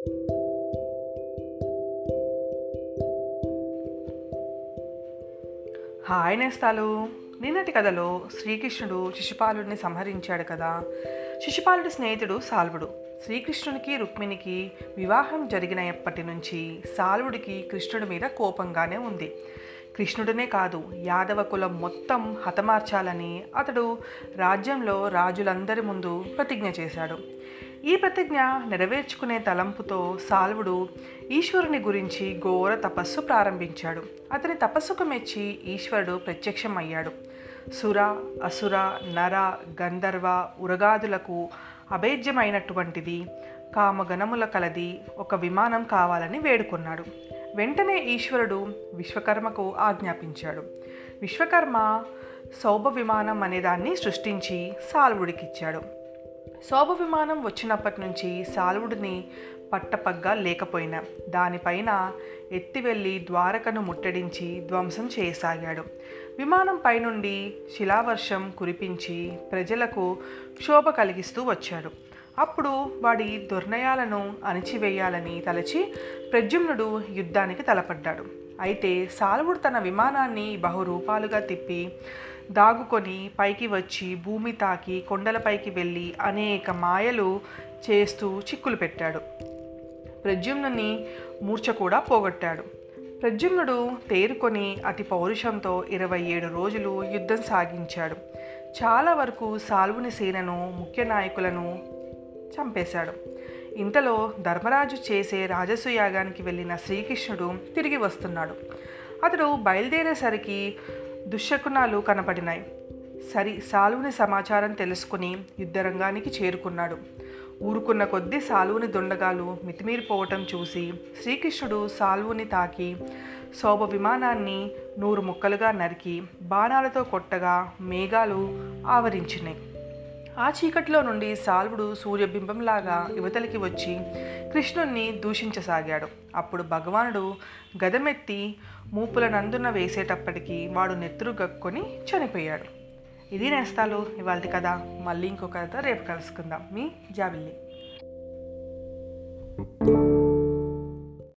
Hi నేస్తాలు. నిన్నటి కథలో శ్రీకృష్ణుడు శిశుపాలుడిని సంహరించాడు కదా. శిశుపాలుడి స్నేహితుడు సాల్వుడు. శ్రీకృష్ణునికి రుక్మిణికి వివాహం జరిగినప్పటి నుంచి సాల్వుడికి కృష్ణుడి మీద కోపంగానే ఉంది. కృష్ణుడినే కాదు యాదవ కులం మొత్తం హతమార్చాలని అతడు రాజ్యంలో రాజులందరి ముందు ప్రతిజ్ఞ చేశాడు. ఈ ప్రతిజ్ఞ నెరవేర్చుకునే తలంపుతో సాల్వుడు ఈశ్వరుని గురించి ఘోర తపస్సు ప్రారంభించాడు. అతని తపస్సుకు మెచ్చి ఈశ్వరుడు ప్రత్యక్షమయ్యాడు. సుర అసుర నర గంధర్వ ఉరగాదులకు అభేద్యమైనటువంటిది కామగణముల కలది ఒక విమానం కావాలని వేడుకున్నాడు. వెంటనే ఈశ్వరుడు విశ్వకర్మకు ఆజ్ఞాపించాడు. విశ్వకర్మ సౌభ విమానం అనే దాన్ని సృష్టించి సాల్వుడికిచ్చాడు. శోభ విమానం వచ్చినప్పటి నుంచి సాల్వుడిని పట్టపగ్గా లేకపోయినా దానిపైన ఎత్తి వెళ్ళి ద్వారకను ముట్టడించి ధ్వంసం చేయసాగాడు. విమానం పైనుండి శిలావర్షం కురిపించి ప్రజలకు క్షోభ కలిగిస్తూ వచ్చాడు. అప్పుడు వాడి దుర్నయాలను అణిచివేయాలని తలచి ప్రద్యుమ్నుడు యుద్ధానికి తలపడ్డాడు. అయితే సాల్వుడు తన విమానాన్ని బహురూపాలుగా తిప్పి దాగుకొని పైకి వచ్చి భూమి తాకి కొండలపైకి వెళ్ళి అనేక మాయలు చేస్తూ చిక్కులు పెట్టాడు. ప్రద్యుమ్నుని మూర్ఛ కూడా పోగొట్టాడు. ప్రద్యుమ్నుడు తేరుకొని అతి పౌరుషంతో ఇరవై ఏడు రోజులు యుద్ధం సాగించాడు. చాలా వరకు సాల్వుని సేనను ముఖ్య నాయకులను చంపేశాడు. ఇంతలో ధర్మరాజు చేసే రాజసు యాగానికి వెళ్ళిన శ్రీకృష్ణుడు తిరిగి వస్తున్నాడు. అతడు బయలుదేరేసరికి దుశ్శకునాలు కనపడినాయి సరి సాలువుని సమాచారం తెలుసుకుని యుద్ధరంగానికి చేరుకున్నాడు. ఊరుకున్న కొద్దీ సాలువుని దొండగాలు మితిమీరిపోవటం చూసి శ్రీకృష్ణుడు సాలువుని తాకి శోభ విమానాన్ని నూరు ముక్కలుగా నరికి బాణాలతో కొట్టగా మేఘాలు ఆవరించినాయి ఆ చీకటిలో నుండి సాల్వుడు సూర్యబింబంలాగా యువతలికి వచ్చి కృష్ణుణ్ణి దూషించసాగాడు. అప్పుడు భగవానుడు గదమెత్తి మూపుల నందున వేసేటప్పటికీ వాడు నెత్తురు గక్కొని చనిపోయాడు. ఇది నేస్తాలు ఇవాళ కదా మళ్ళీ ఇంకొక కథ రేపు కలుసుకుందాం. మీ జావిల్లి.